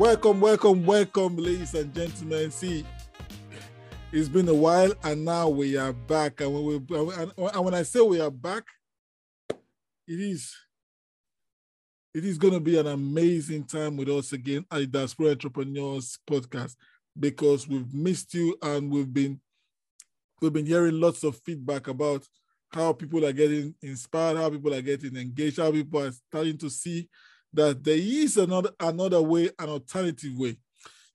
Welcome, welcome, welcome, ladies and gentlemen. See, it's been a while, and now we are back. And when, we, and when I say we are back, it is it is going to be an amazing time with us again at the Diaspora Entrepreneurs Podcast because we've missed you and we've been we've been hearing lots of feedback about how people are getting inspired, how people are getting engaged, how people are starting to see that there is another another way, an alternative way.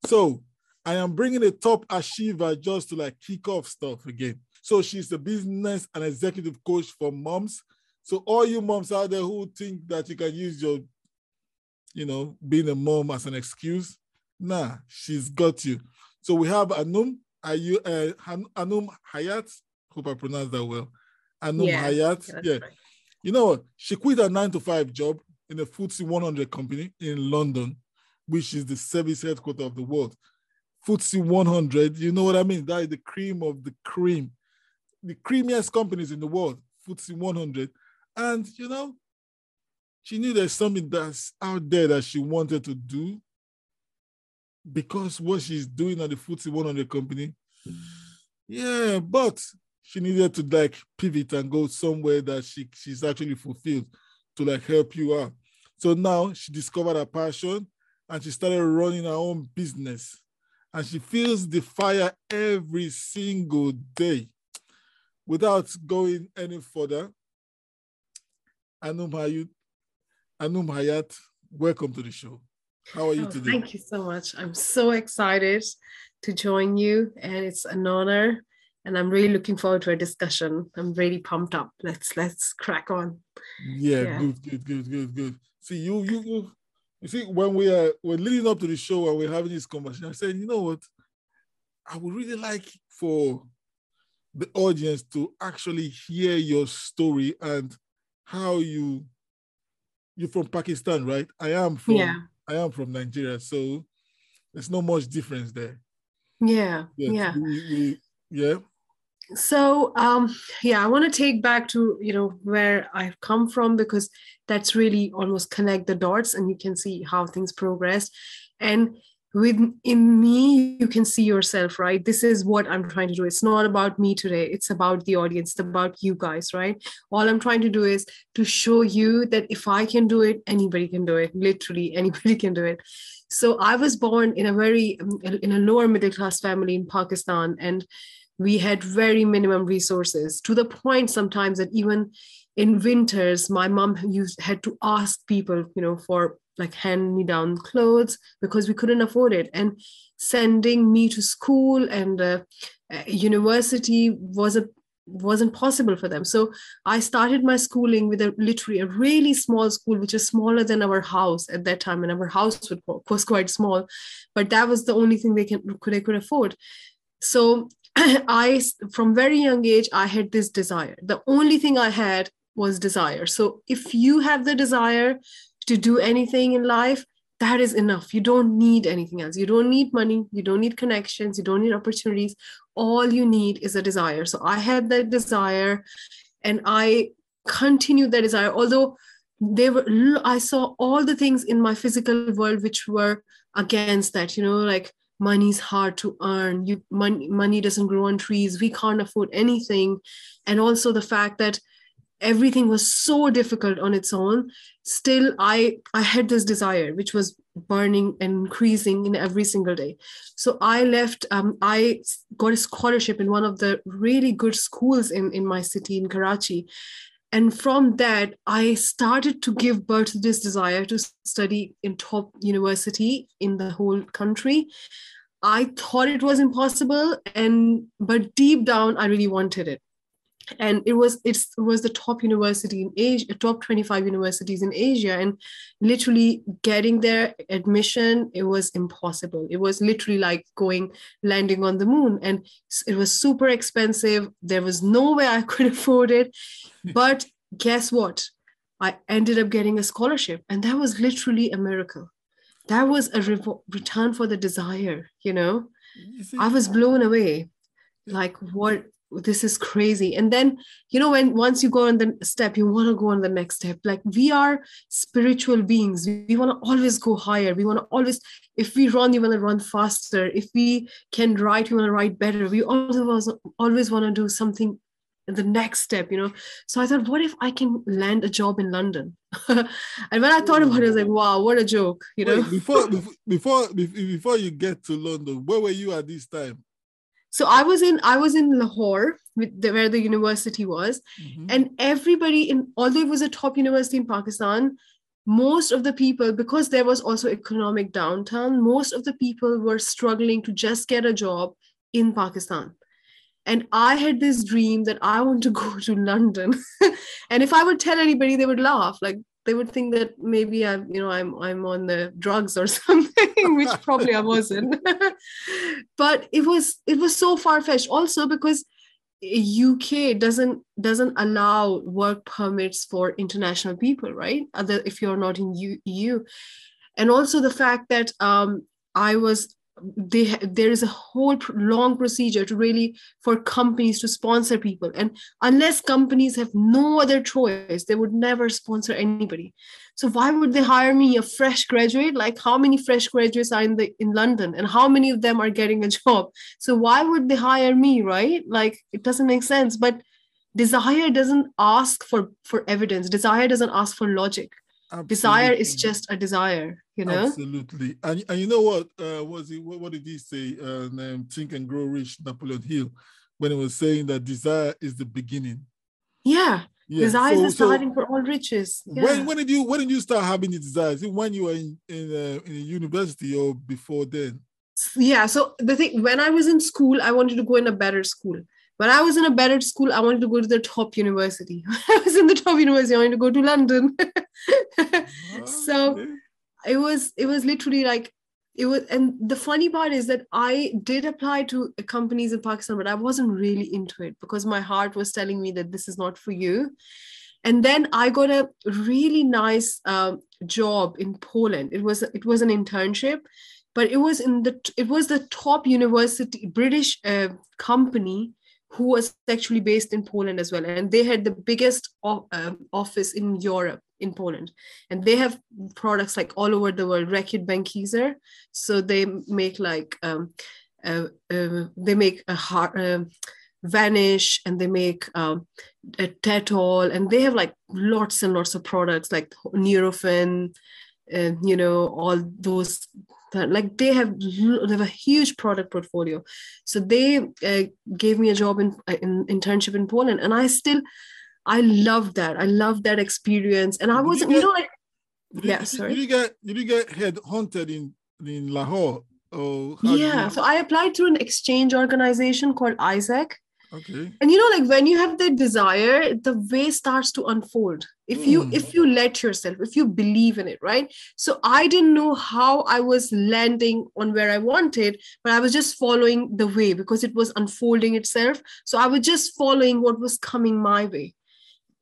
So I am bringing a top achiever just to like kick off stuff again. So she's a business and executive coach for moms. So all you moms out there who think that you can use your, you know, being a mom as an excuse, nah, she's got you. So we have Anum, are you uh, Anum Hayat? Hope I pronounced that well. Anum yeah, Hayat. Yeah. Right. You know what? She quit her nine to five job in a FTSE 100 company in London, which is the service headquarters of the world. FTSE 100, you know what I mean? That is the cream of the cream, the creamiest companies in the world, FTSE 100. And, you know, she knew there's something that's out there that she wanted to do because what she's doing at the FTSE 100 company, yeah, but she needed to like pivot and go somewhere that she, she's actually fulfilled to like help you out. So now she discovered her passion and she started running her own business. And she feels the fire every single day. Without going any further, Anum Hayat, Anum Hayat, welcome to the show. How are you oh, today? Thank you so much. I'm so excited to join you, and it's an honor and I'm really looking forward to a discussion. I'm really pumped up. Let's let's crack on. Yeah, yeah. good, good, good, good, good. See, you you you you see when we are we're leading up to the show and we're having this conversation, I said, you know what, I would really like for the audience to actually hear your story and how you you're from Pakistan, right? I am from yeah. I am from Nigeria, so there's not much difference there. Yeah, yeah, we, we, yeah so um, yeah i want to take back to you know where i've come from because that's really almost connect the dots and you can see how things progress and with in me you can see yourself right? This is what i'm trying to do. It's not about me today. It's about the audience. It's about you guys right? All i'm trying to do is to show you that if i can do it anybody can do it. Literally anybody can do it. So i was born in a very in a lower middle class family in pakistan and we had very minimum resources to the point sometimes that even in winters my mom used had to ask people you know for like hand me down clothes because we couldn't afford it. And sending me to school and uh, uh, university was a wasn't possible for them. So i started my schooling with a literally a really small school which is smaller than our house at that time. And our house was quite small but that was the only thing they can could they could afford. So I, from very young age, I had this desire. The only thing I had was desire. So if you have the desire to do anything in life, that is enough. You don't need anything else. You don't need money. You don't need connections. You don't need opportunities. All you need is a desire. So I had that desire and I continued that desire. Although they were, I saw all the things in my physical world which were against that, you know, like money's hard to earn. You money, money doesn't grow on trees. We can't afford anything. And also the fact that everything was so difficult on its own still i i had this desire which was burning and increasing in every single day. So i left um, i got a scholarship in one of the really good schools in in my city in karachi. And from that i started to give birth to this desire to study in top university in the whole country i thought it was impossible and but deep down i really wanted it. And it was it was the top university in asia top 25 universities in asia and literally getting their admission it was impossible. It was literally like going landing on the moon and it was super expensive. There was no way i could afford it. But guess what? I ended up getting a scholarship and that was literally a miracle that was a re- return for the desire you know? I was blown away. Like what this is crazy. And then you know when once you go on the step you want to go on the next step. Like we are spiritual beings. We want to always go higher. We want to always if we run you want to run faster. If we can write we want to write better. We always always want to do something the next step you know? So i thought what if i can land a job in london? And when i thought about it i was like wow what a joke you know? Wait, before, before before you get to london where were you at this time? So i was in i was in lahore the, where the university was mm-hmm. and everybody in although it was a top university in pakistan most of the people because there was also economic downturn most of the people were struggling to just get a job in pakistan and i had this dream that i want to go to london and if i would tell anybody they would laugh like they would think that maybe I'm, you know, I'm I'm on the drugs or something, which probably I wasn't. but it was it was so far fetched. Also because UK doesn't doesn't allow work permits for international people, right? Other if you're not in EU, and also the fact that um, I was they there is a whole long procedure to really for companies to sponsor people. And unless companies have no other choice they would never sponsor anybody. So why would they hire me a fresh graduate? Like how many fresh graduates are in the in london? And how many of them are getting a job? So why would they hire me right? Like it doesn't make sense. But desire doesn't ask for for evidence. Desire doesn't ask for logic Absolutely. desire is just a desire you know? Absolutely. And, and you know what uh was it what, what did he say uh um, think and grow rich napoleon hill when he was saying that desire is the beginning? Yeah, yeah. desire so, is the starting so for all riches. yeah. when, when did you when did you start having the desires? When you were in in, uh, in a university or before then? Yeah so the thing when i was in school i wanted to go in a better school when I was in a better school, I wanted to go to the top university. When I was in the top university, I wanted to go to London. so it was it was literally like it was and the funny part is that i did apply to companies in pakistan but i wasn't really into it because my heart was telling me that this is not for you. And then i got a really nice uh, job in poland. It was it was an internship but it was in the it was the top university british uh, company who was actually based in Poland as well. And they had the biggest uh, office in Europe, in Poland. And they have products like all over the world, Reckitt Benckiser. So they make like, um, uh, uh, they make a heart, um, Vanish and they make um, a Dettol and they have like lots and lots of products like Nurofen, and you know, all those like they have they have a huge product portfolio. So they uh, gave me a job in, in internship in poland and i still i love that. I love that experience. And i wasn't you, get, you know like yeah did, sorry. did you get did you get head hunted in in lahore? Oh yeah so i applied to an exchange organization called AIESEC okay. And you know like when you have the desire the way starts to unfold. If you mm. if you let yourself if you believe in it right? So i didn't know how i was landing on where i wanted but i was just following the way because it was unfolding itself. So i was just following what was coming my way.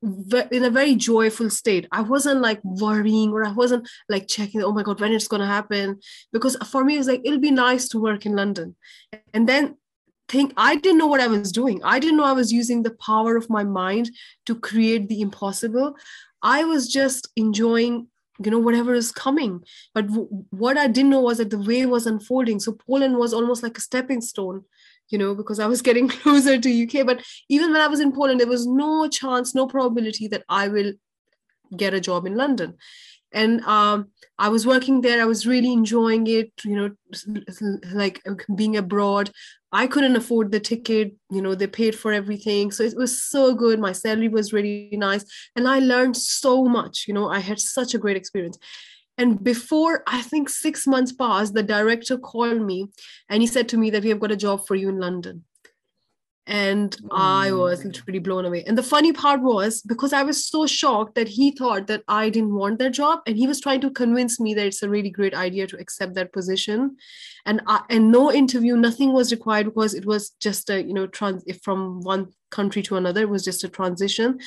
In a very joyful state. I wasn't like worrying or i wasn't like checking oh my god when it's going to happen? Because for me it was like it'll be nice to work in london. And then think I didn't know what I was doing. I didn't know I was using the power of my mind to create the impossible. I was just enjoying, you know, whatever is coming. But w- what I didn't know was that the way was unfolding. So Poland was almost like a stepping stone, you know, because I was getting closer to UK. But even when I was in Poland, there was no chance, no probability that I will get a job in London and um, i was working there. I was really enjoying it you know like being abroad. I couldn't afford the ticket you know they paid for everything. So it was so good. My salary was really nice. And i learned so much you know i had such a great experience. And before i think six months passed the director called me and he said to me that we have got a job for you in london and I was mm. literally blown away. And the funny part was because I was so shocked that he thought that I didn't want that job, and he was trying to convince me that it's a really great idea to accept that position. And I, and no interview, nothing was required because it was just a you know trans from one country to another. It was just a transition.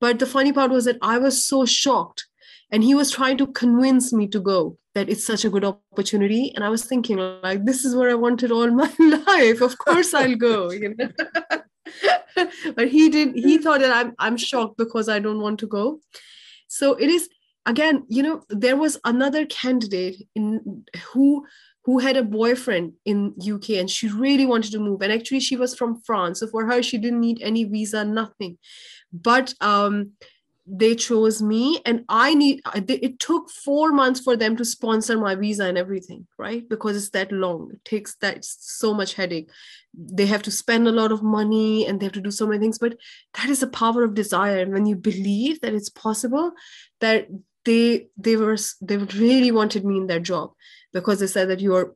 But the funny part was that I was so shocked and he was trying to convince me to go that it's such a good opportunity. And i was thinking like this is where i wanted all my life. Of course i'll go you know. But he did he thought that i'm i'm shocked because i don't want to go. So it is again you know there was another candidate in who who had a boyfriend in uk and she really wanted to move. And actually she was from france. So for her she didn't need any visa nothing. But um they chose me and i need it took four months for them to sponsor my visa and everything right? Because it's that long. It takes that so much headache. They have to spend a lot of money and they have to do so many things but that is the power of desire. And when you believe that it's possible that they they were they really wanted me in their job because they said that your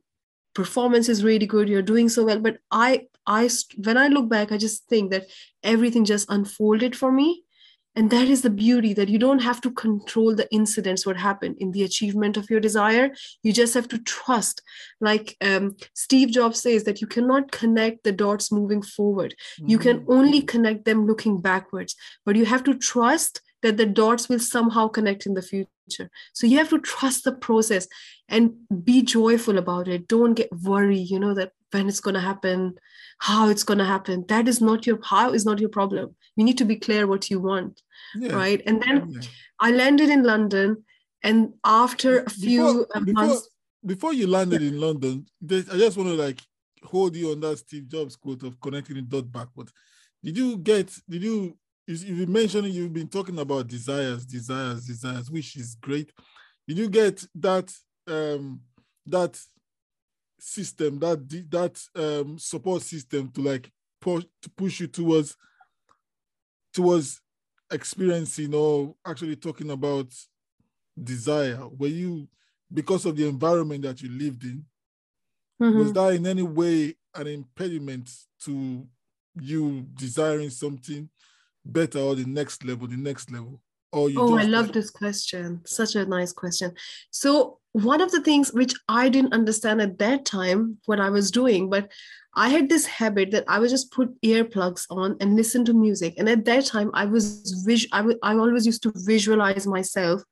performance is really good you're doing so well. But i i when i look back i just think that everything just unfolded for me and that is the beauty that you don't have to control the incidents what happened in the achievement of your desire. You just have to trust. Like um, steve jobs says that you cannot connect the dots moving forward. Mm-hmm. you can mm-hmm. only connect them looking backwards. But you have to trust that the dots will somehow connect in the future. So you have to trust the process and be joyful about it. Don't get worried you know that when it's going to happen how it's going to happen. That is not your how is not your problem. You need to be clear what you want yeah. right? And then yeah. i landed in london and after a few before, months before, you landed in london i just want to like hold you on that steve jobs quote of connecting the dot backwards did you get did you you mentioned you've been talking about desires desires desires which is great. Did you get that um that system that that um support system to like push to push you towards towards experiencing or actually talking about desire. Were you because of the environment that you lived in mm-hmm. was that in any way an impediment to you desiring something better or the next level the next level? Or you oh i love like... this question. Such a nice question. So one of the things which i didn't understand at that time what i was doing but I had this habit that I would just put earplugs on and listen to music. And at that time, I was vis- I, w- I always used to visualize myself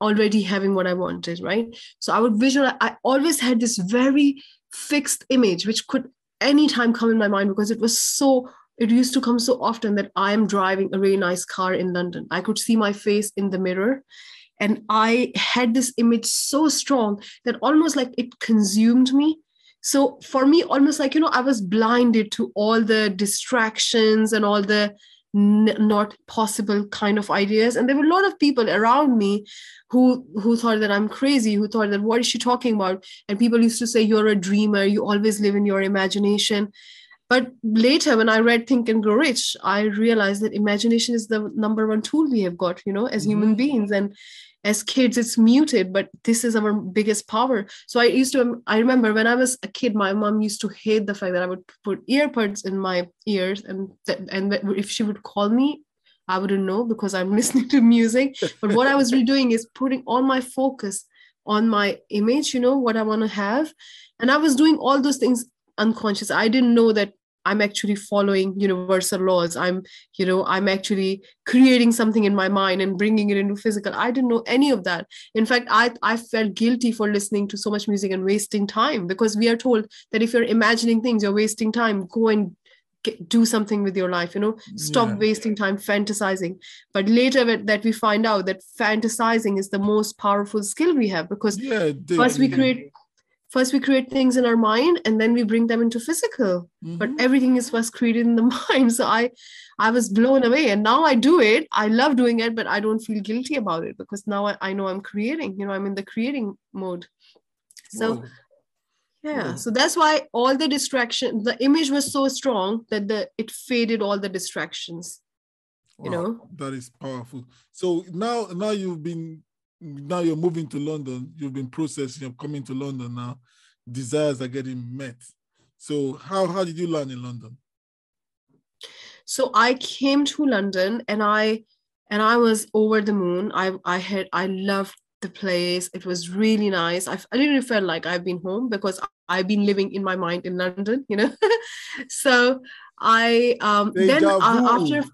already having what I wanted, right? So I would visualize. I always had this very fixed image, which could anytime come in my mind because it was so. It used to come so often that I am driving a really nice car in London. I could see my face in the mirror, and I had this image so strong that almost like it consumed me. So for me almost like you know i was blinded to all the distractions and all the n- not possible kind of ideas. And there were a lot of people around me who who thought that i'm crazy who thought that what is she talking about? And people used to say you're a dreamer. You always live in your imagination. But later when i read think and grow rich i realized that imagination is the number one tool we have got you know as mm-hmm. human beings. And as kids it's muted but this is our biggest power. So i used to i remember when i was a kid my mom used to hate the fact that i would put earbuds in my ears and and if she would call me i wouldn't know because i'm listening to music. But what i was doing is putting all my focus on my image you know what i want to have. And i was doing all those things unconscious. I didn't know that i'm actually following universal laws. I'm you know i'm actually creating something in my mind and bringing it into physical. I didn't know any of that. In fact i i felt guilty for listening to so much music and wasting time because we are told that if you're imagining things you're wasting time. Go and Get, do something with your life you know? Stop yeah. wasting time fantasizing. But later that we find out that fantasizing is the most powerful skill we have because yeah, first we create first we create things in our mind and then we bring them into physical. Mm-hmm. but everything is first created in the mind. So i i was blown away. And now i do it. I love doing it but i don't feel guilty about it because now i, I know i'm creating. You know i'm in the creating mode. So Whoa. yeah. Whoa. so that's why all the distraction the image was so strong that the it faded all the distractions. You know? That is powerful. So now now you've been now you're moving to London, you've been processing, you're coming to London now, desires are getting met. So how how did you land in London? So I came to London and I and I was over the moon. I I had I loved the place. It was really nice. I, I didn't feel like I've been home because I've been living in my mind in London, you know. so I um then uh, after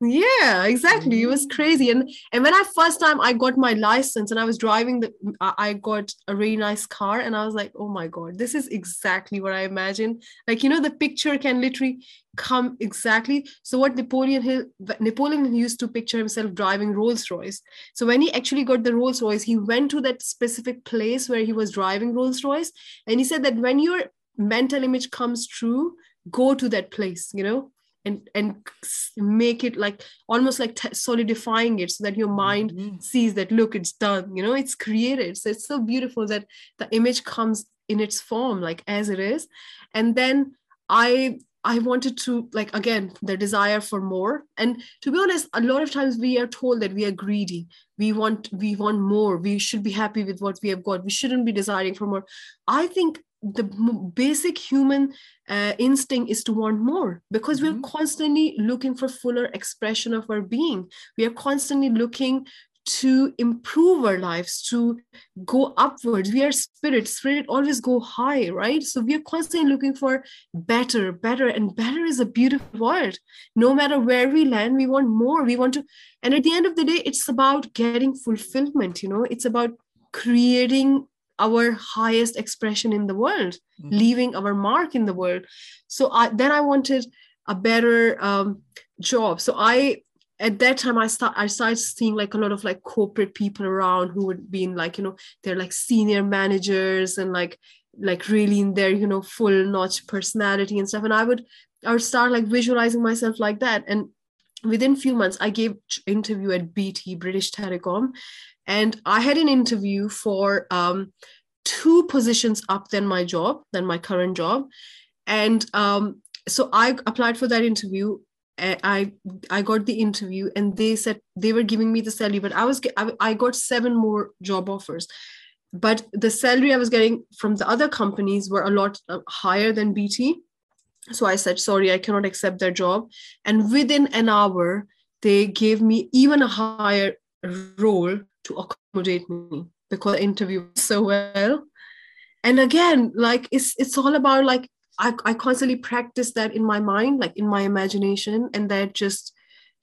yeah exactly. It was mm-hmm. crazy. And and when i first time i got my license and i was driving the i got a really nice car and i was like oh my god this is exactly what i imagined like you know the picture can literally come exactly. So what napoleon hill napoleon used to picture himself driving rolls royce so when he actually got the rolls royce he went to that specific place where he was driving rolls royce and he said that when your mental image comes true go to that place you know and and make it like almost like t- solidifying it so that your mind mm-hmm. sees that look it's done you know it's created. So it's so beautiful that the image comes in its form like as it is. And then i i wanted to like again the desire for more. And to be honest a lot of times we are told that we are greedy. We want we want more. We should be happy with what we have got. We shouldn't be desiring for more. I think the basic human uh, instinct is to want more because mm-hmm. we're constantly looking for fuller expression of our being. We are constantly looking to improve our lives to go upwards. We are spirit spirit always go high right? So we are constantly looking for better better and better is a beautiful word. No matter where we land we want more. We want to and at the end of the day it's about getting fulfillment you know? It's about creating our highest expression in the world mm-hmm. leaving our mark in the world. So I, then i wanted a better um, job. So i at that time i start i started seeing like a lot of like corporate people around who would be in like you know they're like senior managers and like like really in their you know full notch personality and stuff. And i would i would start like visualizing myself like that. And within few months i gave interview at bt british telecom and i had an interview for um, two positions up than my job than my current job and um, so i applied for that interview I I got the interview and they said they were giving me the salary, but I was I, got seven more job offers, but the salary I was getting from the other companies were a lot uh, higher than BT. So I said, sorry, I cannot accept their job. And within an hour, they gave me even a higher role to accommodate me because I interviewed so well. And again, like it's it's all about like I, I constantly practice that in my mind, like in my imagination, and that just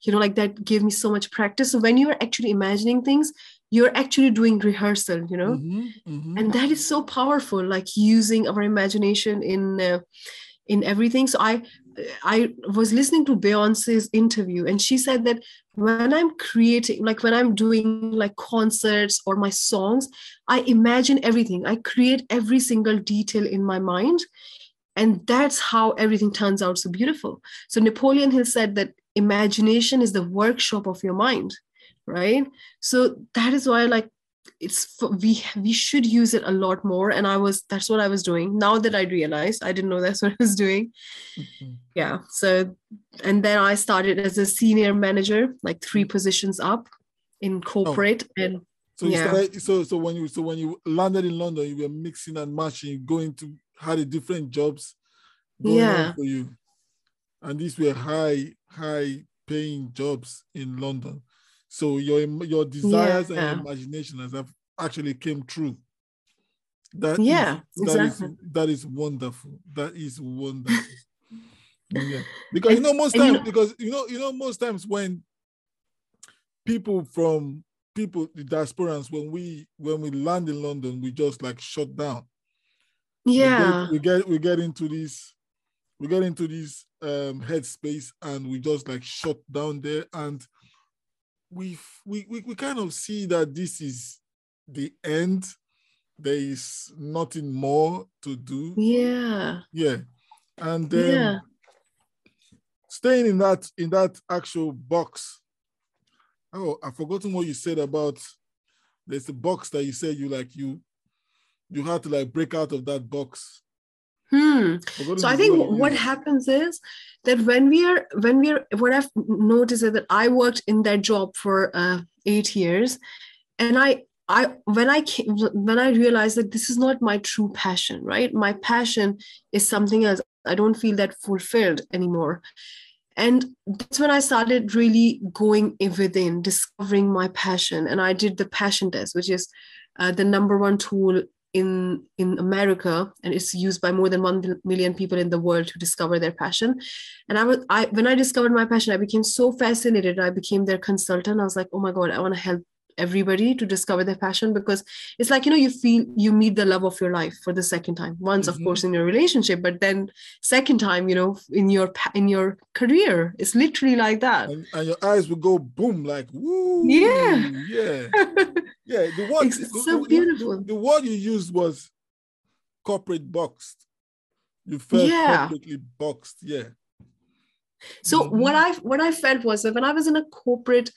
you know like that gave me so much practice. So when you're actually imagining things, you're actually doing rehearsal, you know, mm-hmm, mm-hmm. and that is so powerful. Like using our imagination in uh, in everything. So I I was listening to Beyonce's interview, and she said that when I'm creating, like when I'm doing like concerts or my songs, I imagine everything. I create every single detail in my mind. And that's how everything turns out so beautiful. So Napoleon Hill said that imagination is the workshop of your mind, right? So that is why, like, it's we we should use it a lot more and i was that's what i was doing now that i realized i didn't know that's what i was doing mm-hmm. yeah so and then i started as a senior manager like three positions up in corporate oh. and so yeah. Started, so so when you so when you landed in london you were mixing and matching going to had a different jobs going yeah. on for you and these were high high paying jobs in london so your your desires yeah. and imagination has actually came true. That yeah, is, that exactly. is, that is wonderful. That is wonderful. yeah. Because you know most times because you know you know most times when people from people the diasporans when we when we land in London we just like shut down. Yeah. We get we get, we get into this we get into this um headspace and we just like shut down there and we we we kind of see that this is the end. There is nothing more to do. Yeah. Yeah. And then yeah. staying in that in that actual box. Oh, I've forgotten what you said about there's a box that you said you like you you had to like break out of that box Hmm. So I think what happens is that when we are when we are what I've noticed is that I worked in that job for uh, eight years, and I I when I came, when I realized that this is not my true passion, right? My passion is something else. I don't feel that fulfilled anymore. And that's when I started really going within, discovering my passion. And I did the passion test, which is uh, the number one tool in in america and it's used by more than 1 million people in the world to discover their passion. And i was i when i discovered my passion i became so fascinated i became their consultant. I was like oh my god i want to help everybody to discover their passion because it's like you know you feel you meet the love of your life for the second time once mm-hmm. of course in your relationship but then second time you know in your in your career it's literally like that and, and your eyes will go boom like woo yeah yeah yeah the word it's so the, beautiful the, the word you used was corporate boxed you felt yeah. corporately boxed yeah so mm-hmm. what i what i felt was that when i was in a corporate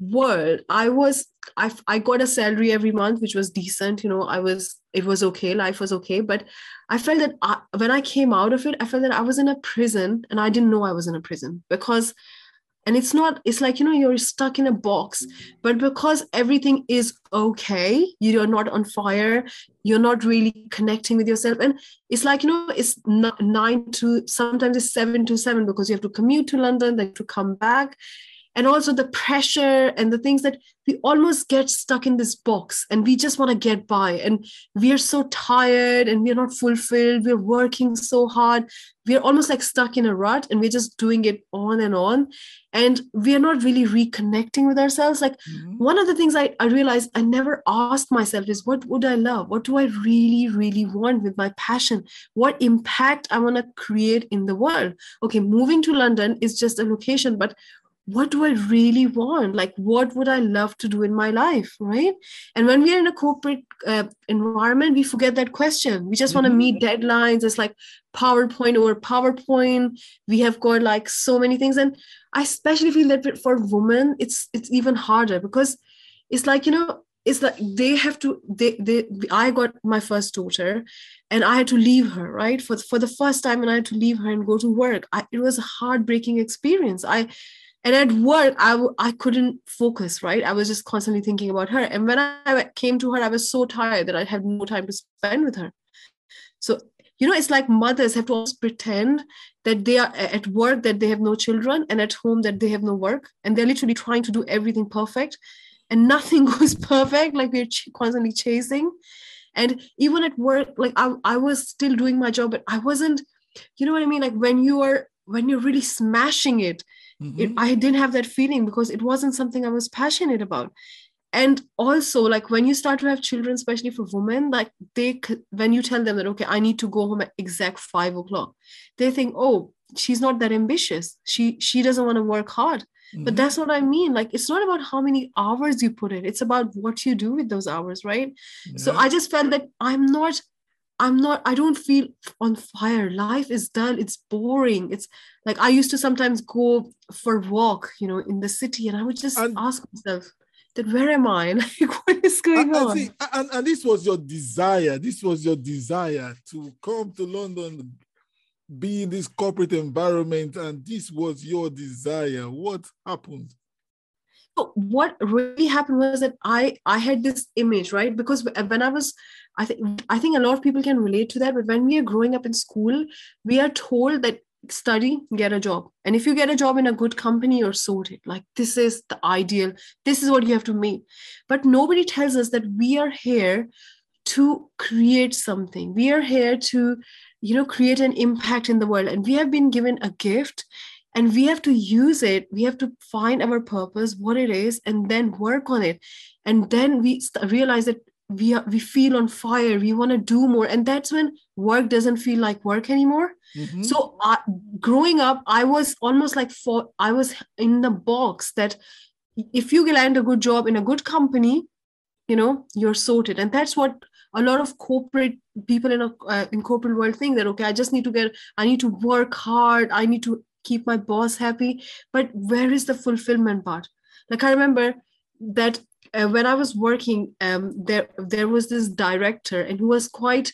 world i was I, I got a salary every month which was decent you know i was it was okay life was okay. But i felt that I, when i came out of it i felt that i was in a prison and i didn't know i was in a prison because and it's not it's like you know you're stuck in a box mm-hmm. but because everything is okay you're not on fire you're not really connecting with yourself. And it's like you know it's nine to sometimes it's seven to seven because you have to commute to london then to come back and also the pressure and the things that we almost get stuck in this box and we just want to get by. And we are so tired and we're not fulfilled. We're working so hard. We're almost like stuck in a rut and we're just doing it on and on. And we're not really reconnecting with ourselves. Like mm-hmm. one of the things I, I realized i never asked myself is what would i love? What do i really really want with my passion? What impact i want to create in the world? Okay moving to london is just a location but what do I really want? Like, what would I love to do in my life? Right. And when we are in a corporate uh, environment, we forget that question. We just mm-hmm. want to meet deadlines. It's like PowerPoint over PowerPoint. We have got like so many things. And I especially feel that for women, it's it's even harder because it's like, you know, it's like they have to they they i got my first daughter and i had to leave her right for for the first time and i had to leave her and go to work I, it was a heartbreaking experience i and at work I w- I couldn't focus right? I was just constantly thinking about her. And when i came to her i was so tired that i had no time to spend with her. So you know it's like mothers have to always pretend that they are at work that they have no children and at home that they have no work. And they're literally trying to do everything perfect. And nothing goes perfect. Like we're ch- constantly chasing. And even at work like I, I was still doing my job but i wasn't you know what i mean? Like when you are when you're really smashing it mm-hmm. it, i didn't have that feeling because it wasn't something i was passionate about and also like when you start to have children especially for women like they when you tell them that okay i need to go home at exact five o'clock they think oh she's not that ambitious she she doesn't want to work hard mm-hmm. but that's what i mean like it's not about how many hours you put in it's about what you do with those hours right yeah. so i just felt that i'm not I'm not, I don't feel on fire. Life is dull. It's boring. It's like I used to sometimes go for walk, you know, in the city, and I would just and, ask myself, that where am I? Like, what is going and, on? See, and, and this was your desire. This was your desire to come to London, be in this corporate environment, and this was your desire. What happened? What really happened was that I I had this image, right? Because when I was, I think I think a lot of people can relate to that. But when we are growing up in school, we are told that study, get a job, and if you get a job in a good company, you're sorted. Like this is the ideal. This is what you have to meet. But nobody tells us that we are here to create something. We are here to, you know, create an impact in the world, and we have been given a gift and we have to use it. We have to find our purpose what it is and then work on it. And then we realize that we are, we feel on fire. We want to do more. And that's when work doesn't feel like work anymore. Mm-hmm. so uh, growing up i was almost like for i was in the box that if you land a good job in a good company you know you're sorted. And that's what a lot of corporate people in a uh, in corporate world think that okay i just need to get i need to work hard. I need to keep my boss happy but where is the fulfillment part? Like i remember that uh, when i was working um, there there was this director and who was quite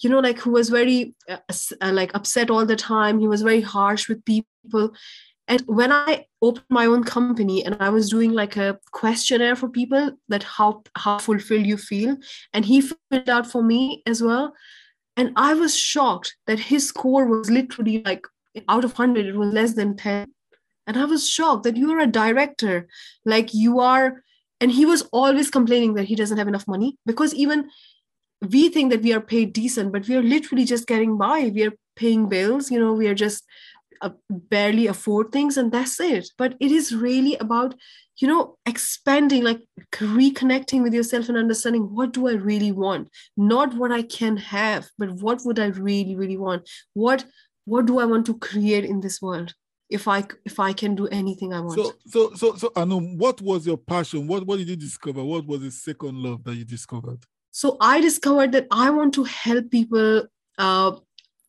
you know like who was very uh, uh, like upset all the time. He was very harsh with people. And when i opened my own company and i was doing like a questionnaire for people that how how fulfilled you feel and he filled out for me as well. And i was shocked that his score was literally like out of 100 it was less than 10 and i was shocked that you are a director like you are and he was always complaining that he doesn't have enough money because even we think that we are paid decent but we are literally just getting by. We are paying bills you know we are just uh, barely afford things and that's it. But it is really about you know expanding like reconnecting with yourself and understanding what do i really want? Not what i can have but what would i really really want? What what do i want to create in this world if i if i can do anything i want? So so so so anu what was your passion? What what did you discover? What was the second love that you discovered? So i discovered that i want to help people uh,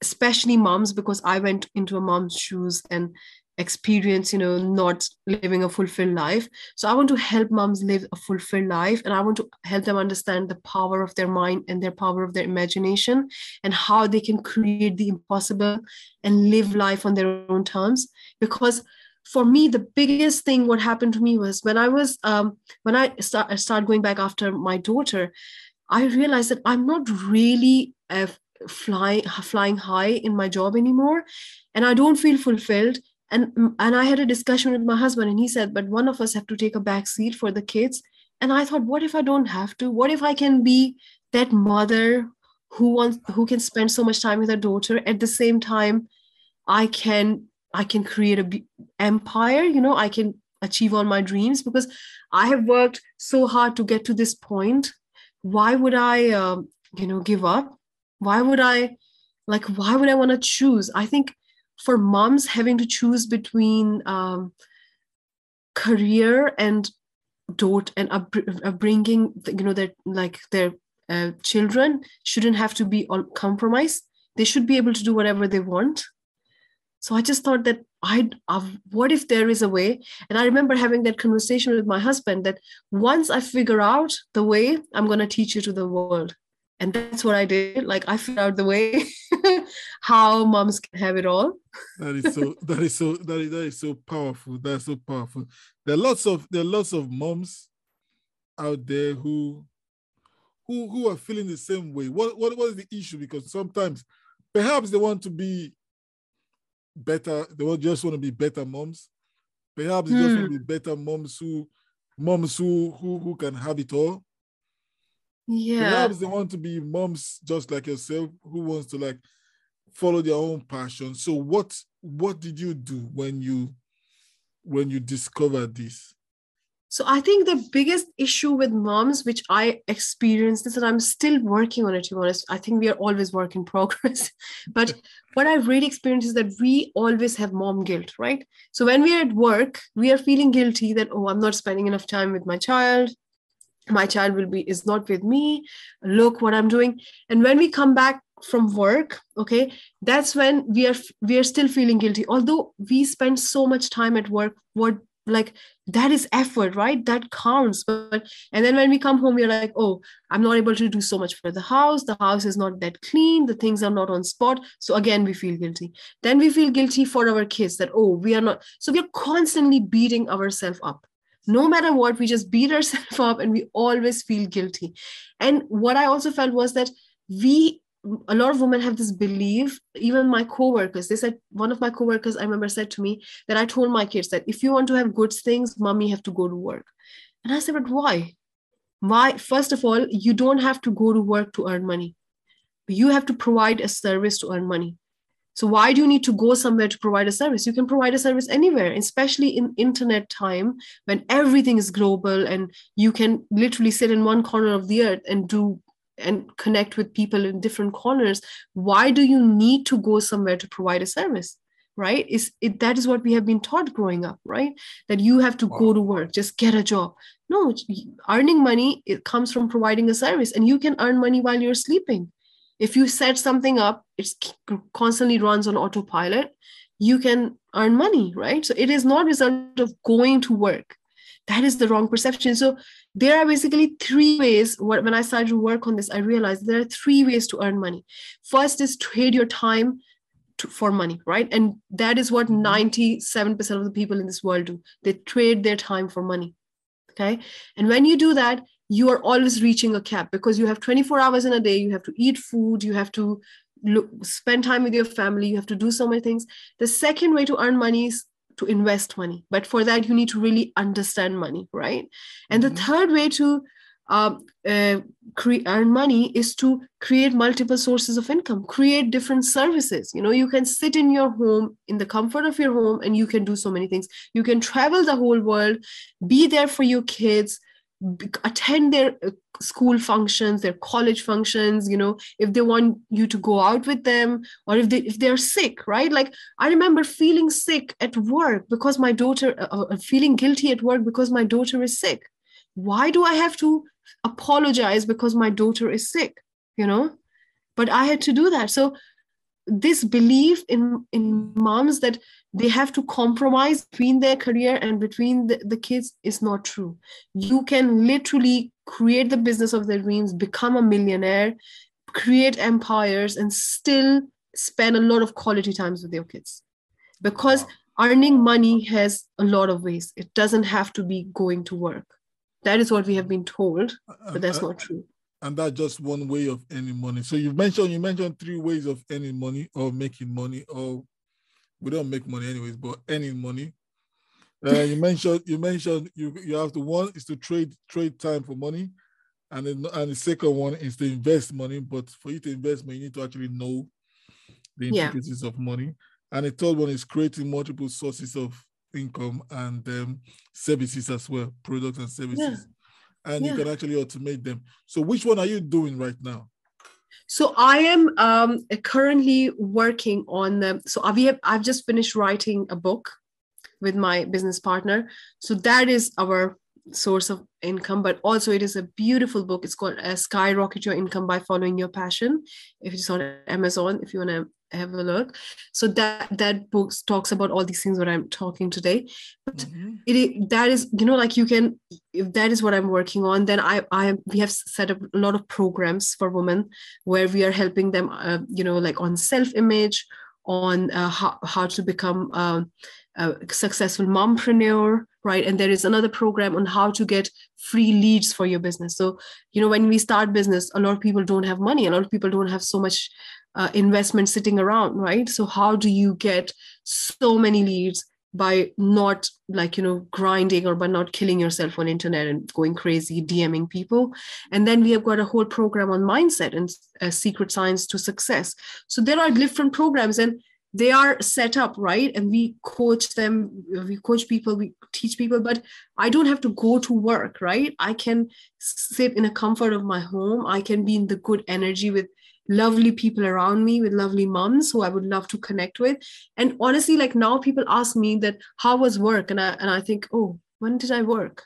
especially moms because i went into a mom's shoes and experience you know not living a fulfilled life. So i want to help moms live a fulfilled life and i want to help them understand the power of their mind and their power of their imagination and how they can create the impossible and live life on their own terms. Because for me the biggest thing what happened to me was when i was um, when i start, I started going back after my daughter i realized that i'm not really uh, flying flying high in my job anymore and i don't feel fulfilled and and i had a discussion with my husband and he said but one of us have to take a back seat for the kids. And i thought what if i don't have to? What if i can be that mother who wants who can spend so much time with her daughter? At the same time i can i can create a empire you know i can achieve all my dreams because i have worked so hard to get to this point. Why would i um, you know give up? Why would i like why would i want to choose? I think for moms having to choose between um, career and dot and upbringing you know their like their uh, children shouldn't have to be on compromise they should be able to do whatever they want. So i just thought that i uh, what if there is a way? And i remember having that conversation with my husband that once i figure out the way i'm going to teach you to the world and that's what i did. Like i figured out the way how moms can have it all. That is so that is so that is, that is so powerful. That's so powerful. There are lots of there are lots of moms out there who who who are feeling the same way. What what, what is the issue? Because sometimes perhaps they want to be better they just want to be better moms. Perhaps they hmm. just want to be better moms who moms who who who can have it all yeah. Perhaps they want to be moms just like yourself who wants to like follow their own passion. So what what did you do when you when you discovered this? So i think the biggest issue with moms which i experienced is that i'm still working on it to be honest i think we are always work in progress but what i've really experienced is that we always have mom guilt right? So when we are at work we are feeling guilty that oh i'm not spending enough time with my child my child will be is not with me. Look what i'm doing. And when we come back from work okay that's when we are we are still feeling guilty. Although we spend so much time at work what like that is effort right? That counts. But and then when we come home we're like oh i'm not able to do so much for the house. The house is not that clean. The things are not on spot. So again we feel guilty. Then we feel guilty for our kids that oh we are not so we're constantly beating ourselves up no matter what we just beat ourselves up and we always feel guilty. And what i also felt was that we a lot of women have this belief even my co-workers they said one of my co-workers i remember said to me that i told my kids that if you want to have good things mommy have to go to work. And i said but why? Why? First of all you don't have to go to work to earn money. You have to provide a service to earn money so why do you need to go somewhere to provide a service? You can provide a service anywhere, especially in internet time when everything is global and you can literally sit in one corner of the earth and do and connect with people in different corners. Why do you need to go somewhere to provide a service? Right? Is it that is what we have been taught growing up, right? That you have to wow. go to work, just get a job. No, earning money it comes from providing a service, and you can earn money while you're sleeping if you set something up it constantly runs on autopilot you can earn money right? So it is not a result of going to work. That is the wrong perception. So there are basically three ways when i started to work on this i realized there are three ways to earn money. First is trade your time to, for money right? And that is what mm-hmm. 97% of the people in this world do. They trade their time for money okay? And when you do that you are always reaching a cap because you have 24 hours in a day you have to eat food you have to look, spend time with your family you have to do so many things. The second way to earn money is to invest money but for that you need to really understand money right? And mm-hmm. the third way to uh, uh, cre- earn money is to create multiple sources of income create different services. You know you can sit in your home in the comfort of your home and you can do so many things. You can travel the whole world be there for your kids attend their uh, school functions their college functions you know if they want you to go out with them or if they if they're sick right? Like i remember feeling sick at work because my daughter uh, uh feeling guilty at work because my daughter is sick. Why do i have to apologize because my daughter is sick you know? But i had to do that. So this belief in in moms that they have to compromise between their career and between the, the kids is not true. You can literally create the business of their dreams become a millionaire create empires and still spend a lot of quality times with your kids. Because earning money has a lot of ways. It doesn't have to be going to work. That is what we have been told, but that's uh, uh, not true. And that's just one way of earning money. So you mentioned you mentioned three ways of earning money or making money, or we don't make money anyways, but earning money. Uh, you mentioned you mentioned you you have to one is to trade trade time for money, and then, and the second one is to invest money. But for you to invest money, you need to actually know the intricacies yeah. of money. And the third one is creating multiple sources of income and um, services as well, products and services. Yeah. And yeah. you can actually automate them. So, which one are you doing right now? So I am um, currently working on the. So I've I've just finished writing a book with my business partner. So that is our source of income, but also it is a beautiful book. It's called uh, "Skyrocket Your Income by Following Your Passion." If it's on Amazon, if you want to have a look. So that that book talks about all these things that i'm talking today. But mm-hmm. it that is you know like you can if that is what i'm working on then i i we have set up a lot of programs for women where we are helping them uh, you know like on self image on uh, how, how to become um, a successful mompreneur right? And there is another program on how to get free leads for your business. So you know when we start business a lot of people don't have money. A lot of people don't have so much uh, investment sitting around right? So how do you get so many leads by not like you know grinding or by not killing yourself on internet and going crazy dming people? And then we have got a whole program on mindset and uh, secret science to success. So there are different programs and they are set up right? And we coach them we coach people we teach people but i don't have to go to work right? I can sit in a comfort of my home. I can be in the good energy with lovely people around me with lovely moms who I would love to connect with. And honestly, like now people ask me that how was work? And I and I think, oh, when did I work?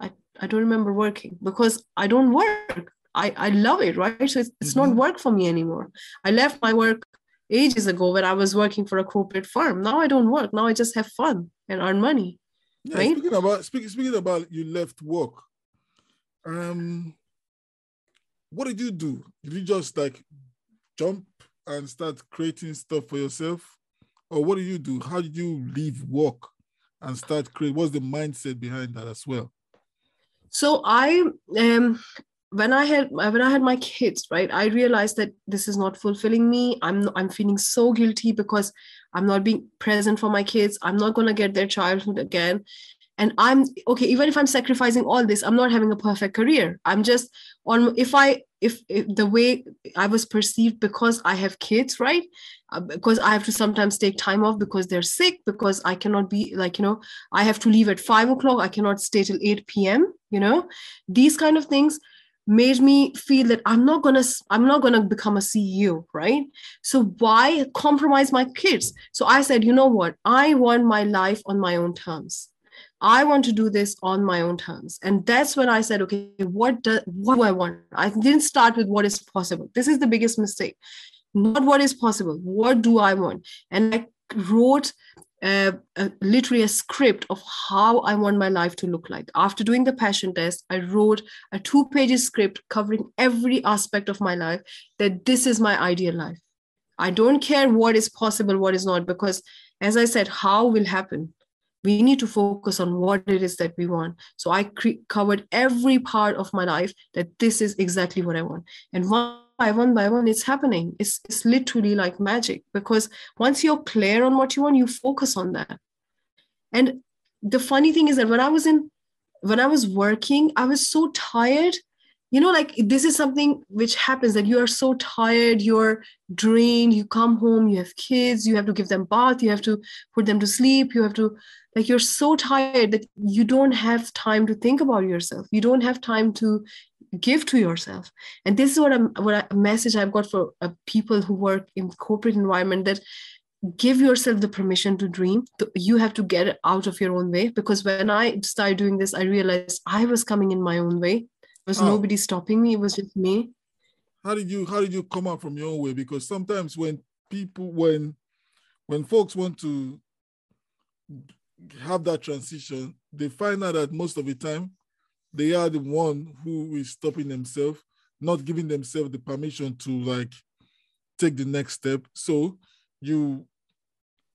I, I don't remember working because I don't work. I, I love it, right? So it's, it's mm-hmm. not work for me anymore. I left my work ages ago when I was working for a corporate firm. Now I don't work. Now I just have fun and earn money. Yeah, right? Speaking about speaking speaking about you left work. Um what did you do? Did you just like jump and start creating stuff for yourself? Or what did you do? How did you leave work and start create? What's the mindset behind that as well? So I um when I had when I had my kids, right, I realized that this is not fulfilling me. I'm I'm feeling so guilty because I'm not being present for my kids. I'm not gonna get their childhood again and i'm okay even if i'm sacrificing all this i'm not having a perfect career. I'm just on if i if, if the way i was perceived because i have kids right? Uh, because i have to sometimes take time off because they're sick because i cannot be like you know i have to leave at five o'clock. I cannot stay till 8 p.m you know? These kind of things made me feel that i'm not gonna i'm not gonna become a ceo right? So why compromise my kids? So i said you know what? I want my life on my own terms I want to do this on my own terms. And that's when I said, okay, what do, what do I want? I didn't start with what is possible. This is the biggest mistake. Not what is possible. What do I want? And I wrote uh, literally a script of how I want my life to look like. After doing the passion test, I wrote a two pages script covering every aspect of my life that this is my ideal life. I don't care what is possible, what is not, because as I said, how will happen we need to focus on what it is that we want. So i cre- covered every part of my life that this is exactly what i want. And one by one by one it's happening. It's, it's literally like magic because once you're clear on what you want you focus on that. And the funny thing is that when i was in when i was working i was so tired you know like this is something which happens that you are so tired you're drained you come home you have kids you have to give them bath you have to put them to sleep you have to like you're so tired that you don't have time to think about yourself. You don't have time to give to yourself. And this is what i'm what a message i've got for uh, people who work in corporate environment that give yourself the permission to dream. You have to get out of your own way because when i started doing this i realized i was coming in my own way was oh. nobody stopping me it was just me how did you how did you come out from your own way because sometimes when people when when folks want to have that transition they find out that most of the time they are the one who is stopping themselves not giving themselves the permission to like take the next step so you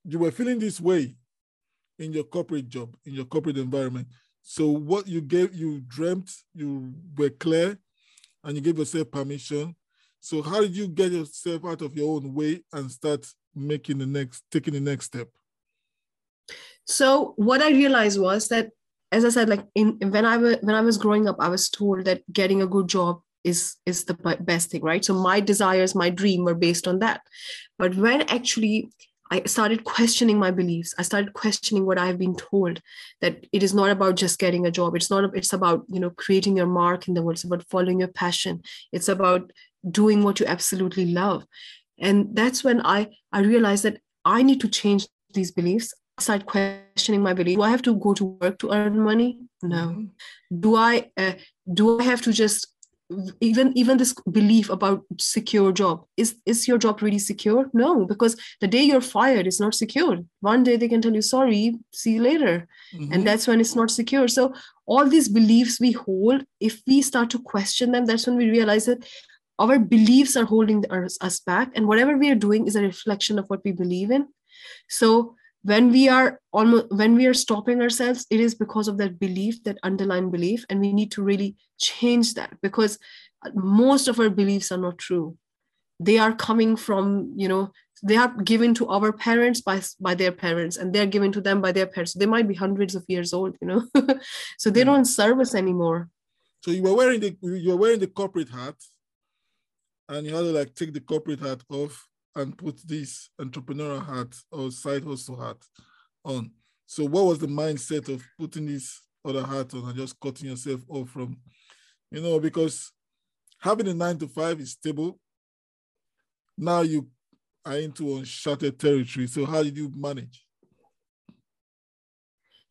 you were feeling this way in your corporate job, in your corporate environment. So what you gave, you dreamt, you were clear, and you gave yourself permission. So how did you get yourself out of your own way and start making the next, taking the next step? So what I realized was that, as I said, like in when I was when I was growing up, I was told that getting a good job is is the best thing, right? So my desires, my dream were based on that. But when actually I started questioning my beliefs. I started questioning what I've been told that it is not about just getting a job. It's not, it's about, you know, creating your mark in the world. It's about following your passion. It's about doing what you absolutely love. And that's when I, I realized that I need to change these beliefs. I started questioning my belief. Do I have to go to work to earn money? No. Mm-hmm. Do I, uh, do I have to just even even this belief about secure job. Is is your job really secure? No because the day you're fired it's not secure. One day they can tell you sorry see you later. Mm-hmm. and that's when it's not secure. So all these beliefs we hold if we start to question them that's when we realize that our beliefs are holding us, us back and whatever we are doing is a reflection of what we believe in. So when we are almost when we are stopping ourselves it is because of that belief that underlying belief and we need to really change that because most of our beliefs are not true. They are coming from you know they are given to our parents by by their parents and they're given to them by their parents. They might be hundreds of years old you know? So they hmm. don't serve us anymore. So you were wearing the you were wearing the corporate hat and you had to like take the corporate hat off and put this entrepreneurial hat or side hustle hat on. So what was the mindset of putting this other hat on and just cutting yourself off from, you know, because having a nine to five is stable. Now you are into uncharted territory. So how did you manage?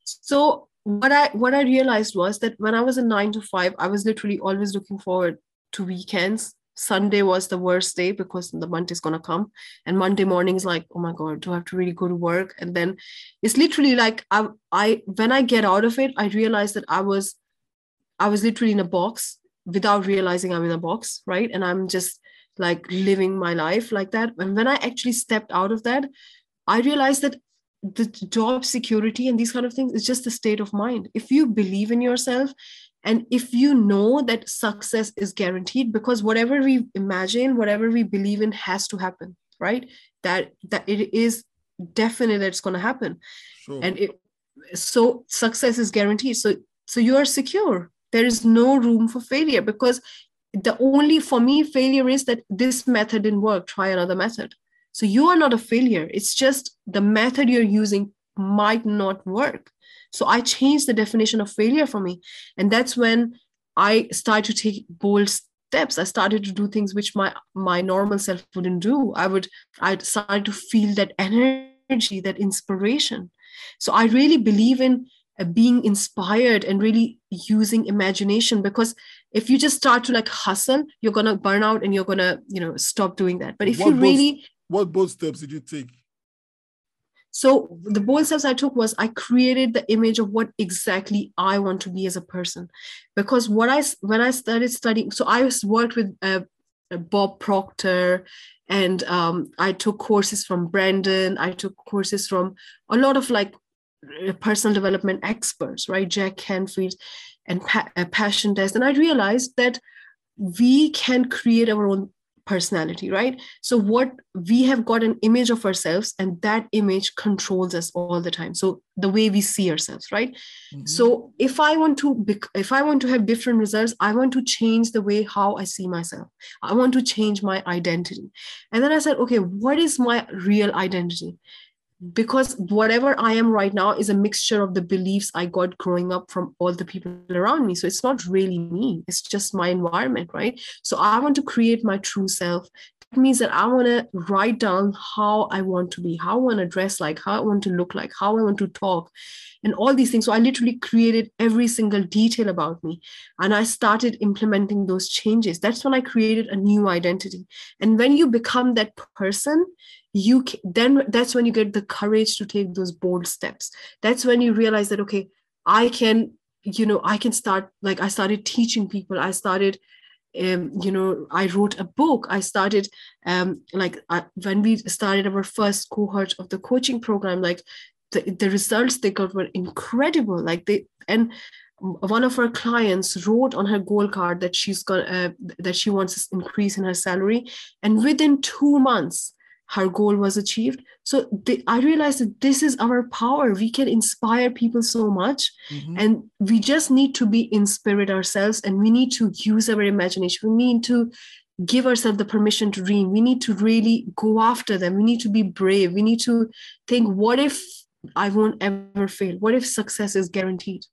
So what I what I realized was that when I was a nine to five, I was literally always looking forward to weekends Sunday was the worst day because the month is gonna come, and Monday morning is like, oh my god, do I have to really go to work? And then it's literally like I, I when I get out of it, I realize that I was, I was literally in a box without realizing I'm in a box, right? And I'm just like living my life like that. And when I actually stepped out of that, I realized that the job security and these kind of things is just a state of mind. If you believe in yourself and if you know that success is guaranteed because whatever we imagine whatever we believe in has to happen right? That that it is definite that it's going to happen. Sure. and it so success is guaranteed. So so you are secure. There is no room for failure because the only for me failure is that this method didn't work. Try another method. So you are not a failure. It's just the method you're using might not work so I changed the definition of failure for me. And that's when I started to take bold steps. I started to do things which my my normal self wouldn't do. I would I started to feel that energy, that inspiration. So I really believe in uh, being inspired and really using imagination because if you just start to like hustle, you're gonna burn out and you're gonna you know stop doing that. But if what you really what bold steps did you take? So the bold steps I took was I created the image of what exactly I want to be as a person, because what I when I started studying, so I worked with uh, uh, Bob Proctor, and um, I took courses from Brendon. I took courses from a lot of like uh, personal development experts, right? Jack Canfield and pa- uh, Passion Test, and I realized that we can create our own personality, right? So, what we have got an image of ourselves, and that image controls us all the time. So, the way we see ourselves, right? Mm-hmm. So, if I want to, if I want to have different results, I want to change the way how I see myself. I want to change my identity. And then I said, okay, what is my real identity? Because whatever I am right now is a mixture of the beliefs I got growing up from all the people around me. So it's not really me, it's just my environment, right? So I want to create my true self. That means that I want to write down how I want to be, how I want to dress like, how I want to look like, how I want to talk, and all these things. So I literally created every single detail about me and I started implementing those changes. That's when I created a new identity. And when you become that person, you can, then that's when you get the courage to take those bold steps. That's when you realize that okay i can you know i can start like i started teaching people. I started um, you know i wrote a book. I started um, like I, when we started our first cohort of the coaching program like the, the results they got were incredible. Like they and one of our clients wrote on her goal card that she's got uh, that she wants to increase in her salary. And within two months her goal was achieved. So the, i realized that this is our power. We can inspire people so much mm-hmm. and we just need to be in spirit ourselves and we need to use our imagination. We need to give ourselves the permission to dream. We need to really go after them. We need to be brave. We need to think what if i won't ever fail? What if success is guaranteed?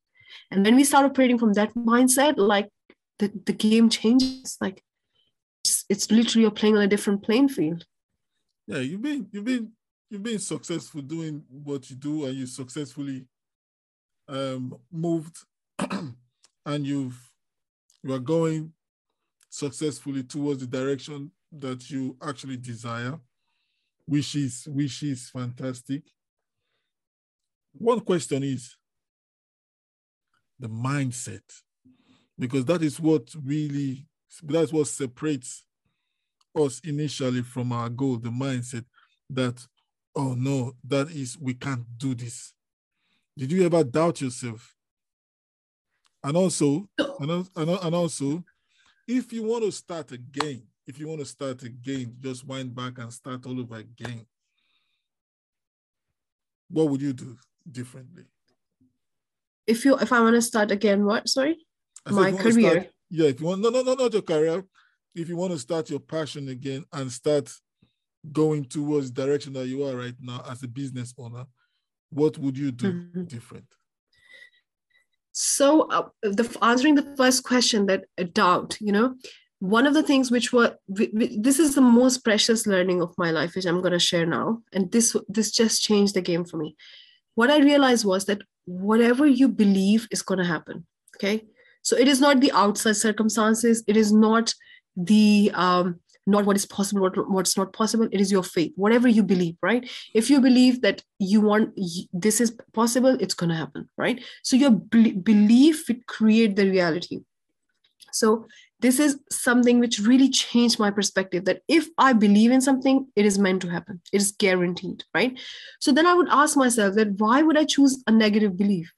And when we start operating from that mindset like the, the game changes. Like it's, it's literally you're playing on a different playing field yeah, you've been you've been you've been successful doing what you do, and you successfully um, moved, and you've you are going successfully towards the direction that you actually desire, which is which is fantastic. One question is the mindset, because that is what really that's what separates us initially from our goal, the mindset that, oh no, that is, we can't do this. Did you ever doubt yourself? And also, and, and also, if you want to start again, if you want to start again, just wind back and start all over again. What would you do differently? If you if I want to start again, what? Sorry, my career. Start, yeah, if you want, no, no, no, not your career if you want to start your passion again and start going towards the direction that you are right now as a business owner, what would you do mm-hmm. different? So, uh, the answering the first question, that uh, doubt, you know, one of the things which were this is the most precious learning of my life, which I'm going to share now, and this this just changed the game for me. What I realized was that whatever you believe is going to happen. Okay, so it is not the outside circumstances. It is not the um, not what is possible what, what's not possible. It is your faith whatever you believe right? If you believe that you want this is possible it's going to happen right? So your belief would create the reality. So this is something which really changed my perspective that if i believe in something it is meant to happen. It is guaranteed right? So then i would ask myself that why would i choose a negative belief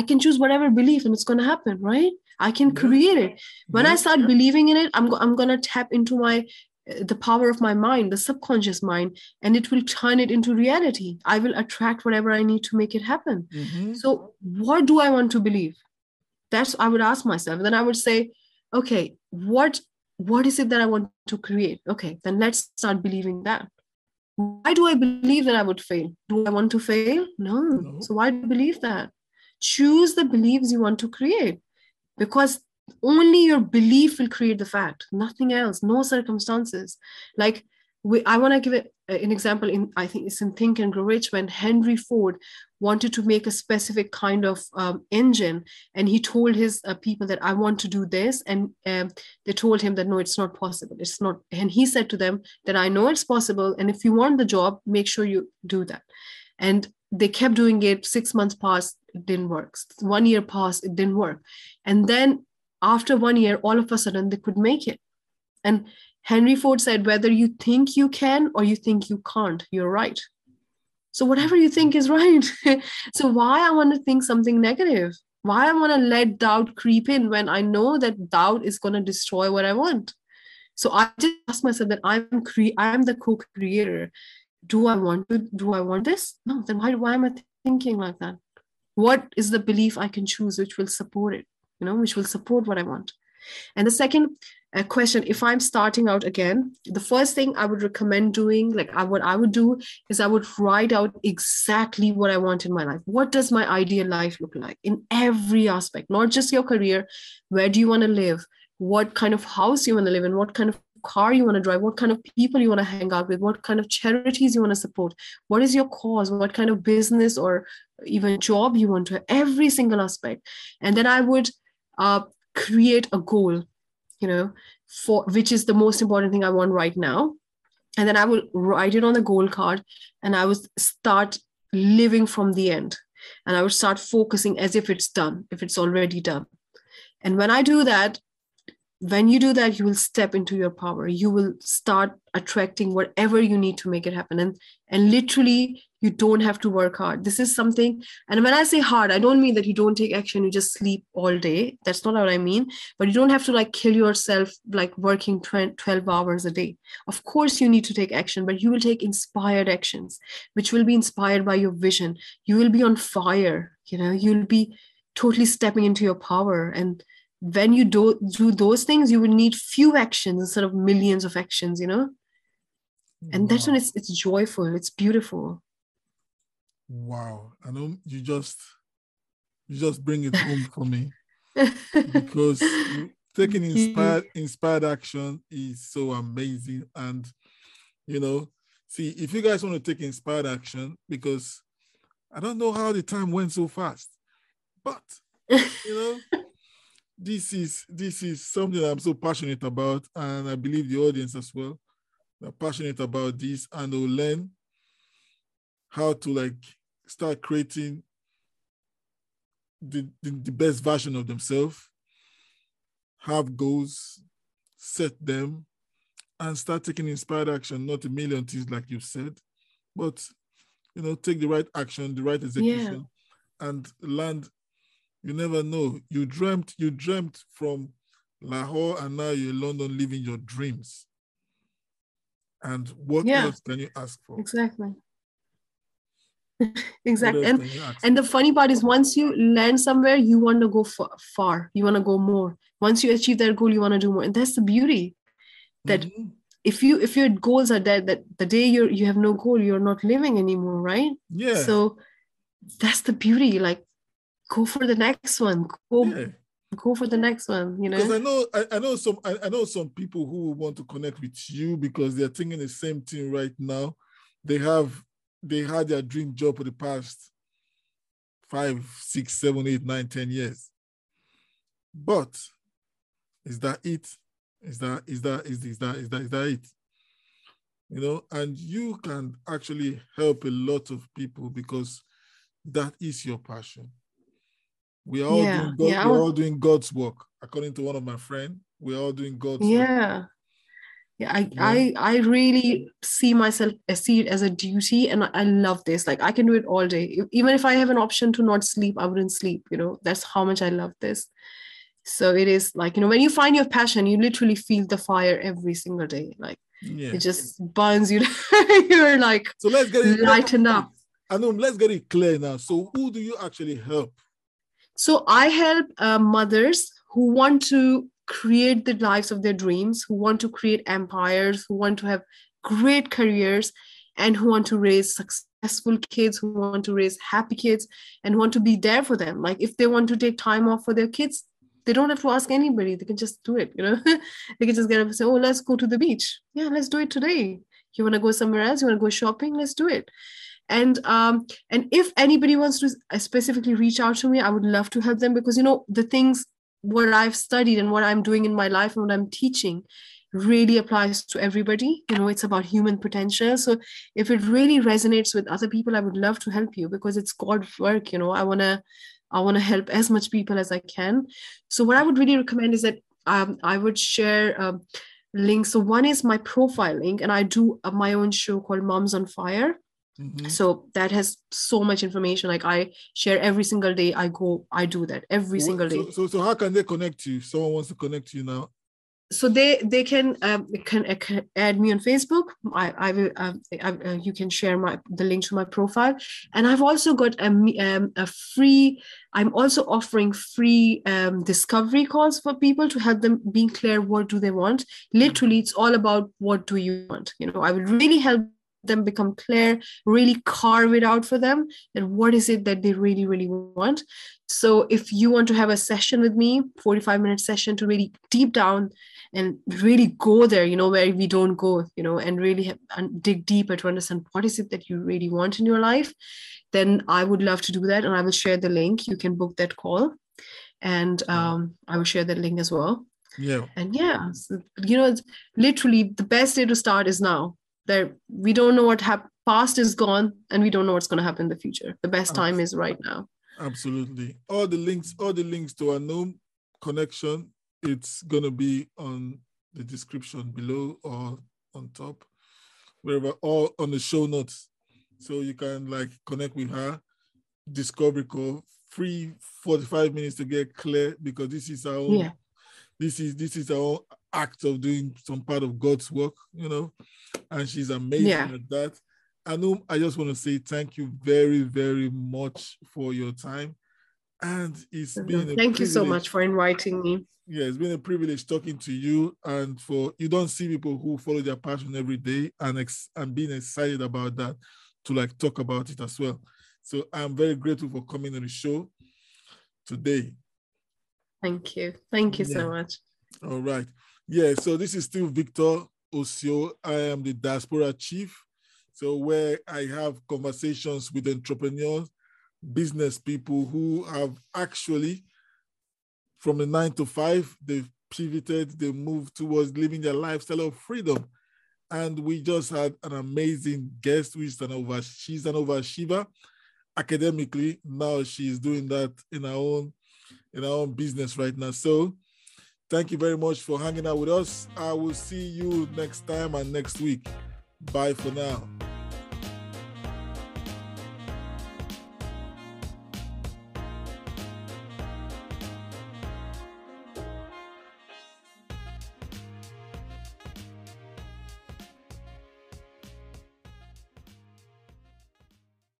i can choose whatever belief and it's going to happen right? I can create it. When i start believing in it i'm, I'm going to tap into my the power of my mind the subconscious mind and it will turn it into reality. I will attract whatever i need to make it happen. Mm-hmm. so what do i want to believe? That's i would ask myself. Then i would say okay what what is it that i want to create? Okay then let's start believing that. Why do i believe that i would fail? Do i want to fail? No, no. so why do you believe that choose the beliefs you want to create because only your belief will create the fact nothing else no circumstances. Like we, i want to give an example in i think it's in think and grow rich when henry ford wanted to make a specific kind of um, engine and he told his uh, people that i want to do this and um, they told him that no it's not possible it's not and he said to them that i know it's possible and if you want the job make sure you do that. And they kept doing it six months passed it didn't work. One year passed it didn't work. And then after one year all of a sudden they could make it. And henry ford said whether you think you can or you think you can't you're right. So whatever you think is right. So why i want to think something negative? Why i want to let doubt creep in when i know that doubt is going to destroy what i want? So I just ask myself that I'm cre- I'm the co-creator. Do I want to? Do I want this? No. Then why why am I thinking like that? What is the belief I can choose which will support it? You know, which will support what I want. And the second uh, question, if I'm starting out again, the first thing I would recommend doing, like I, what I would do, is I would write out exactly what I want in my life. What does my ideal life look like in every aspect, not just your career? Where do you want to live? What kind of house you want to live in? What kind of car you want to drive, what kind of people you want to hang out with, what kind of charities you want to support, what is your cause, what kind of business or even job you want to every single aspect. And then I would uh, create a goal you know for which is the most important thing i want right now. And then i will write it on the goal card and i would start living from the end. And i would start focusing as if it's done if it's already done. And when i do that when you do that you will step into your power. You will start attracting whatever you need to make it happen. And and literally you don't have to work hard. This is something and when i say hard i don't mean that you don't take action you just sleep all day. That's not what i mean. But you don't have to like kill yourself like working 12 hours a day. Of course you need to take action but you will take inspired actions which will be inspired by your vision. You will be on fire you know? You'll be totally stepping into your power. And when you do, do those things you will need few actions instead of millions of actions you know? And wow. that's when it's it's joyful it's beautiful. Wow. I know you just you just bring it home for me. Because taking inspired inspired action is so amazing. And you know see if you guys want to take inspired action because i don't know how the time went so fast but you know this is this is something I'm so passionate about, and I believe the audience as well. are passionate about this, and they'll learn how to like start creating the, the, the best version of themselves, have goals, set them, and start taking inspired action, not a million things like you said, but you know, take the right action, the right execution, yeah. and land you never know. You dreamt, you dreamt from Lahore and now you're in London living your dreams. And what yeah, else can you ask for? Exactly. exactly. And, and the funny part is once you land somewhere, you want to go far, far. You want to go more. Once you achieve that goal, you want to do more. And that's the beauty that mm-hmm. if you if your goals are dead, that the day you're you have no goal, you're not living anymore, right? Yeah. So that's the beauty. Like go for the next one. Go yeah. go for the next one. You know. Because I know I, I know some I, I know some people who want to connect with you because they're thinking the same thing right now. They have they had their dream job for the past five, six, seven, eight, nine, ten years. But is that it? Is that is that is, is that is that is that it? You know, and you can actually help a lot of people because that is your passion. We are all yeah, doing God, yeah, we're all doing God's work, according to one of my friends. We're all doing God's yeah. Work. Yeah, I, yeah. I I really see myself I see it as a duty and I love this. Like I can do it all day. Even if I have an option to not sleep, I wouldn't sleep, you know. That's how much I love this. So it is like, you know, when you find your passion, you literally feel the fire every single day. Like yeah. it just burns you. You're like so let's get it lighten up. Know let's get it clear now. So who do you actually help? So I help uh, mothers who want to create the lives of their dreams, who want to create empires, who want to have great careers, and who want to raise successful kids, who want to raise happy kids, and want to be there for them. Like if they want to take time off for their kids, they don't have to ask anybody. They can just do it. You know, they can just get up and say, "Oh, let's go to the beach. Yeah, let's do it today. You want to go somewhere else? You want to go shopping? Let's do it." And um, and if anybody wants to specifically reach out to me i would love to help them because you know the things what i've studied and what i'm doing in my life and what i'm teaching really applies to everybody. You know it's about human potential. So if it really resonates with other people i would love to help you because it's god's work you know. I want to i want to help as much people as i can. So what i would really recommend is that um, i would share um, links. So one is my profile link and i do uh, my own show called moms on fire Mm-hmm. So that has so much information. Like I share every single day. I go, I do that every single day. So, so, so how can they connect you? Someone wants to connect you now. so they they can um, can, uh, can add me on Facebook. I I will um, I, uh, you can share my the link to my profile, and I've also got a um, a free. I'm also offering free um, discovery calls for people to help them being clear what do they want. Literally, it's all about what do you want. You know, I will really help them become clear really carve it out for them and what is it that they really really want. So if you want to have a session with me 45 minute session to really deep down and really go there you know where we don't go you know and really have, and dig deeper to understand what is it that you really want in your life then i would love to do that and i will share the link. You can book that call. And um, i will share that link as well. Yeah. And yeah so, you know literally the best day to start is now there we don't know what hap- past is gone and we don't know what's going to happen in the future. The best time is right now. Absolutely. All the links all the links to our gnome connection it's going to be on the description below or on top. Wherever or on the show notes. So you can like connect with her. Discovery call free 45 minutes to get clear because this is our own, yeah. this is this is our act of doing some part of god's work you know and she's amazing yeah. at that. Anum, I just want to say thank you very, very much for your time. And it's been thank you so much for inviting me. Yeah, it's been a privilege talking to you. And for you don't see people who follow their passion every day and ex- and being excited about that to like talk about it as well. So I'm very grateful for coming on the show today. Thank you. Thank you yeah. so much. All right. Yeah, so this is still Victor Osio. I am the diaspora chief. So where I have conversations with entrepreneurs, business people who have actually, from the nine to five, they've pivoted, they moved towards living their lifestyle of freedom. And we just had an amazing guest, which is an over, she's an overachiever academically. Now she's doing that in her own, in her own business right now. So Thank you very much for hanging out with us. I will see you next time and next week. Bye for now.